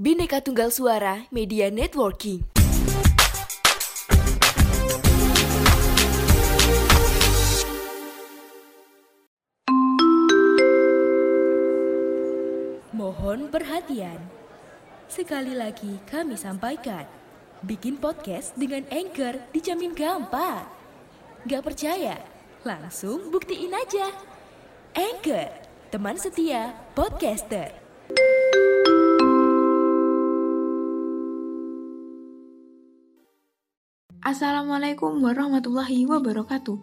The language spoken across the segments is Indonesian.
Bineka Tunggal Suara Media Networking. Mohon perhatian. Sekali lagi kami sampaikan, bikin podcast dengan Anchor dijamin gampang. Gak percaya? Langsung buktiin aja. Anchor, teman setia podcaster. Assalamualaikum warahmatullahi wabarakatuh.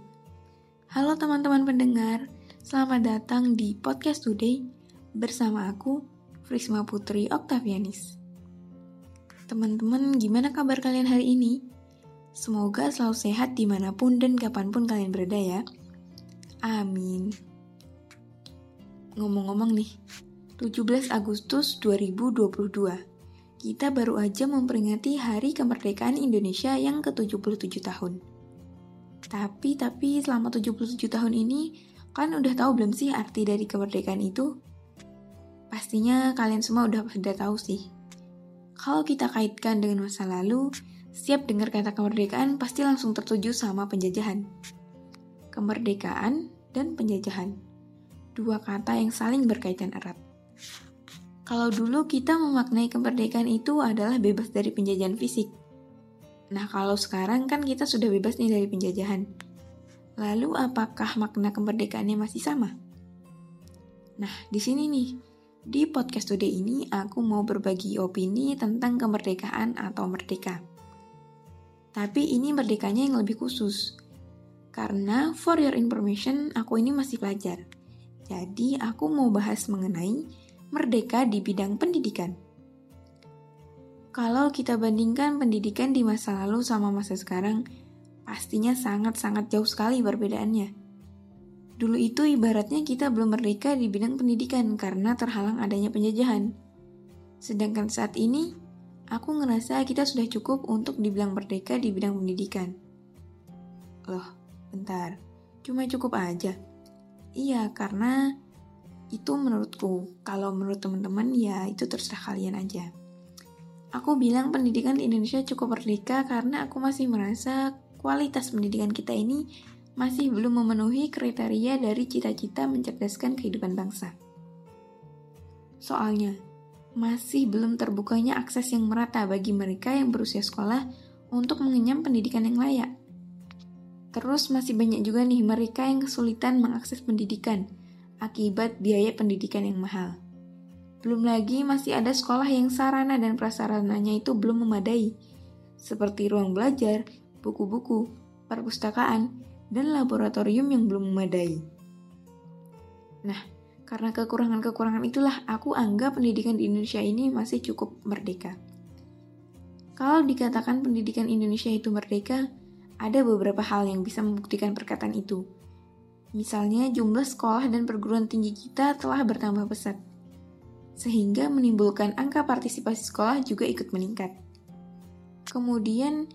Halo teman-teman pendengar, selamat datang di Podcast Today bersama aku, Frisma Putri Oktavianis. Teman-teman, gimana kabar kalian hari ini? Semoga selalu sehat di mana pun dan kapan pun kalian berada ya. Amin. Ngomong-ngomong nih, 17 Agustus 2022 kita baru aja memperingati Hari Kemerdekaan Indonesia yang ke-77 tahun. Tapi, tapi selama 77 tahun ini, kalian udah tahu belum sih arti dari kemerdekaan itu? Pastinya kalian semua udah pada tahu sih. Kalau kita kaitkan dengan masa lalu, siap dengar kata kemerdekaan pasti langsung tertuju sama penjajahan. Kemerdekaan dan penjajahan. Dua kata yang saling berkaitan erat. Kalau dulu kita memaknai kemerdekaan itu adalah bebas dari penjajahan fisik. Nah, kalau sekarang kan kita sudah bebas nih dari penjajahan. Lalu apakah makna kemerdekaannya masih sama? Nah, di sini nih, di podcast today ini aku mau berbagi opini tentang kemerdekaan atau merdeka. Tapi ini merdekanya yang lebih khusus. Karena for your information, aku ini masih pelajar. Jadi aku mau bahas mengenai merdeka di bidang pendidikan. Kalau kita bandingkan pendidikan di masa lalu sama masa sekarang, pastinya sangat-sangat jauh sekali perbedaannya. Dulu itu ibaratnya kita belum merdeka di bidang pendidikan karena terhalang adanya penjajahan. Sedangkan saat ini, aku ngerasa kita sudah cukup untuk dibilang merdeka di bidang pendidikan. Loh, bentar. Cuma cukup aja. Iya, karena itu menurutku. Kalau menurut teman-teman ya itu terserah kalian aja. Aku bilang pendidikan di Indonesia cukup merdeka karena aku masih merasa kualitas pendidikan kita ini masih belum memenuhi kriteria dari cita-cita mencerdaskan kehidupan bangsa. Soalnya, masih belum terbukanya akses yang merata bagi mereka yang berusia sekolah untuk mengenyam pendidikan yang layak. Terus masih banyak juga nih mereka yang kesulitan mengakses pendidikan, akibat biaya pendidikan yang mahal. Belum lagi masih ada sekolah yang sarana dan prasarananya itu belum memadai, seperti ruang belajar, buku-buku, perpustakaan, dan laboratorium yang belum memadai. Nah, karena kekurangan-kekurangan itulah aku anggap pendidikan di Indonesia ini masih cukup merdeka. Kalau dikatakan pendidikan Indonesia itu merdeka, ada beberapa hal yang bisa membuktikan perkataan itu. Misalnya jumlah sekolah dan perguruan tinggi kita telah bertambah pesat, sehingga menimbulkan angka partisipasi sekolah juga ikut meningkat. Kemudian,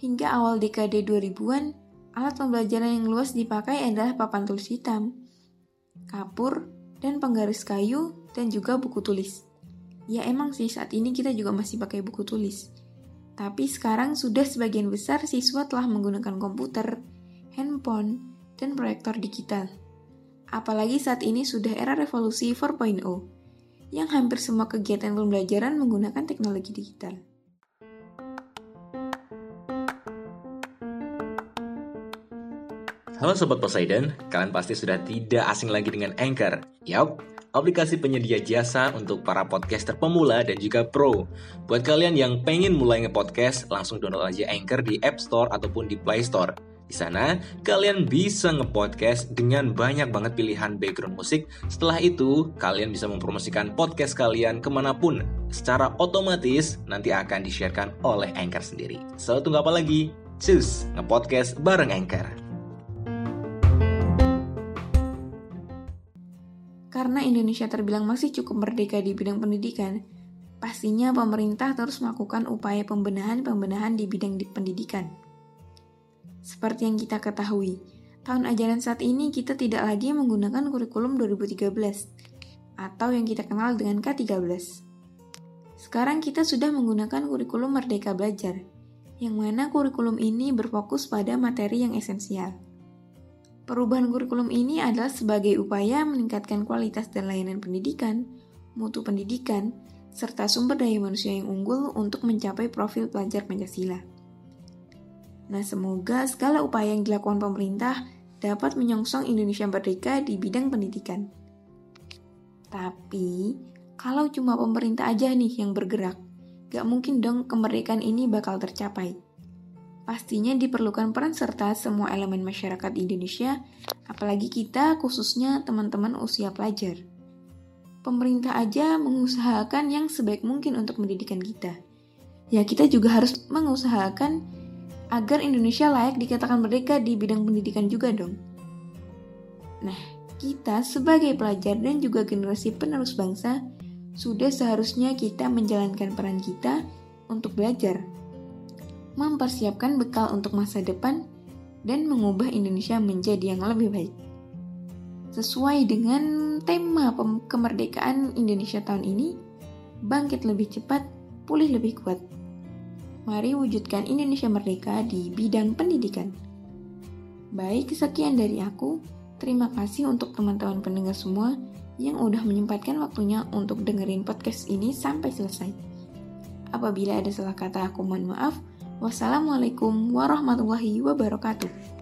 hingga awal dekade 2000-an, alat pembelajaran yang luas dipakai adalah papan tulis hitam, kapur, dan penggaris kayu, dan juga buku tulis. Ya emang sih saat ini kita juga masih pakai buku tulis. Tapi sekarang sudah sebagian besar siswa telah menggunakan komputer, handphone, dan proyektor digital. Apalagi saat ini sudah era revolusi 4.0, yang hampir semua kegiatan pembelajaran menggunakan teknologi digital. Halo Sobat Poseidon, kalian pasti sudah tidak asing lagi dengan Anchor. Yap, aplikasi penyedia jasa untuk para podcaster pemula dan juga pro. Buat kalian yang pengen mulai nge-podcast, langsung download aja Anchor di App Store ataupun di Play Store. Di sana, kalian bisa nge-podcast dengan banyak banget pilihan background musik. Setelah itu, kalian bisa mempromosikan podcast kalian ke mana pun. Secara otomatis, nanti akan di-sharekan oleh Anchor sendiri. So, tunggu apa lagi? Cus, nge-podcast bareng Anchor. Karena Indonesia terbilang masih cukup merdeka di bidang pendidikan, pastinya pemerintah terus melakukan upaya pembenahan-pembenahan di bidang di pendidikan. Seperti yang kita ketahui, tahun ajaran saat ini kita tidak lagi menggunakan kurikulum 2013 atau yang kita kenal dengan K13. Sekarang kita sudah menggunakan kurikulum Merdeka Belajar, yang mana kurikulum ini berfokus pada materi yang esensial. Perubahan kurikulum ini adalah sebagai upaya meningkatkan kualitas dan layanan pendidikan, mutu pendidikan, serta sumber daya manusia yang unggul untuk mencapai profil pelajar Pancasila. Nah, semoga segala upaya yang dilakukan pemerintah dapat menyongsong Indonesia merdeka di bidang pendidikan. Tapi, kalau cuma pemerintah aja nih yang bergerak, gak mungkin dong kemerdekaan ini bakal tercapai. Pastinya diperlukan peran serta semua elemen masyarakat Indonesia, apalagi kita khususnya teman-teman usia pelajar. Pemerintah aja mengusahakan yang sebaik mungkin untuk pendidikan kita. Ya kita juga harus mengusahakan agar Indonesia layak dikatakan merdeka di bidang pendidikan juga dong. Nah, kita sebagai pelajar dan juga generasi penerus bangsa sudah seharusnya kita menjalankan peran kita untuk belajar, mempersiapkan bekal untuk masa depan, dan mengubah Indonesia menjadi yang lebih baik. Sesuai dengan tema kemerdekaan Indonesia tahun ini, bangkit lebih cepat, pulih lebih kuat. Mari wujudkan Indonesia merdeka di bidang pendidikan. Baik, sekian dari aku. Terima kasih untuk teman-teman pendengar semua yang udah menyempatkan waktunya untuk dengerin podcast ini sampai selesai. Apabila ada salah kata aku mohon maaf. Wassalamualaikum warahmatullahi wabarakatuh.